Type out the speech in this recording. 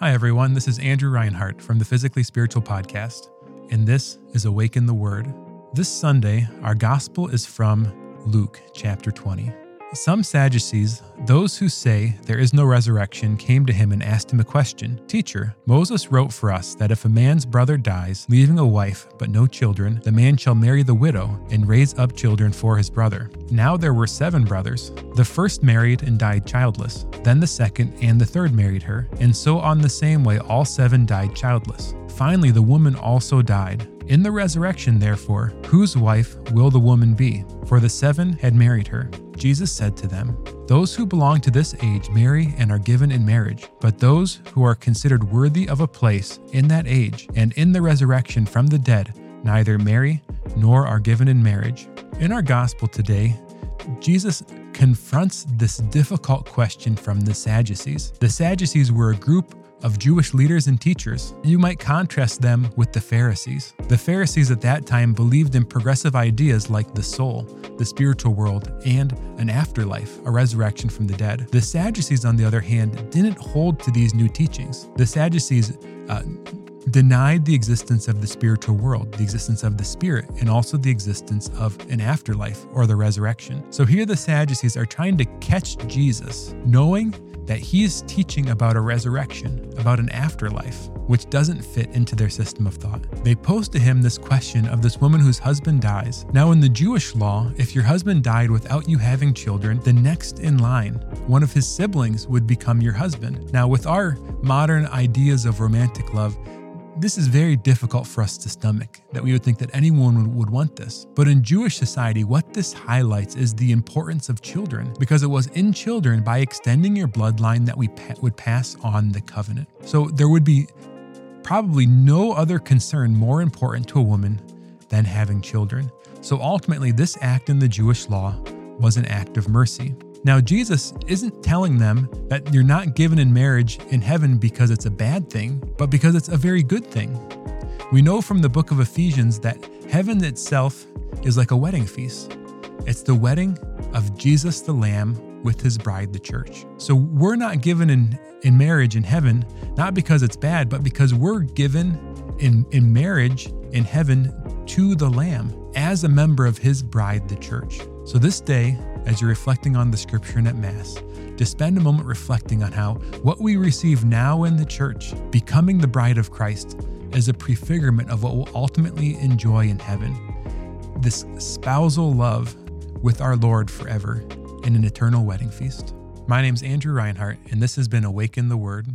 Hi, everyone. This is Andrew Reinhart from the Physically Spiritual Podcast, and this is Awaken the Word. This Sunday, our gospel is from Luke chapter 20. Some Sadducees, those who say there is no resurrection, came to him and asked him a question Teacher, Moses wrote for us that if a man's brother dies, leaving a wife but no children, the man shall marry the widow and raise up children for his brother. Now there were seven brothers. The first married and died childless, then the second and the third married her, and so on the same way all seven died childless. Finally, the woman also died. In the resurrection, therefore, whose wife will the woman be? For the seven had married her. Jesus said to them, Those who belong to this age marry and are given in marriage, but those who are considered worthy of a place in that age and in the resurrection from the dead neither marry nor are given in marriage. In our gospel today, Jesus confronts this difficult question from the Sadducees. The Sadducees were a group of Jewish leaders and teachers. You might contrast them with the Pharisees. The Pharisees at that time believed in progressive ideas like the soul, the spiritual world, and an afterlife, a resurrection from the dead. The Sadducees, on the other hand, didn't hold to these new teachings. The Sadducees uh, denied the existence of the spiritual world, the existence of the spirit, and also the existence of an afterlife or the resurrection. So here the Sadducees are trying to catch Jesus, knowing that he is teaching about a resurrection, about an afterlife, which doesn't fit into their system of thought. They pose to him this question of this woman whose husband dies. Now, in the Jewish law, if your husband died without you having children, the next in line, one of his siblings, would become your husband. Now, with our modern ideas of romantic love, this is very difficult for us to stomach, that we would think that anyone would want this. But in Jewish society, what this highlights is the importance of children, because it was in children, by extending your bloodline, that we pa- would pass on the covenant. So there would be probably no other concern more important to a woman than having children. So ultimately, this act in the Jewish law was an act of mercy. Now, Jesus isn't telling them that you're not given in marriage in heaven because it's a bad thing, but because it's a very good thing. We know from the book of Ephesians that heaven itself is like a wedding feast. It's the wedding of Jesus the Lamb with his bride, the church. So we're not given in, in marriage in heaven, not because it's bad, but because we're given in, in marriage in heaven to the Lamb as a member of his bride, the church. So this day, as you're reflecting on the scripture and at Mass, to spend a moment reflecting on how what we receive now in the church, becoming the bride of Christ, is a prefigurement of what we'll ultimately enjoy in heaven. This spousal love with our Lord forever in an eternal wedding feast. My name's Andrew Reinhart, and this has been Awaken the Word.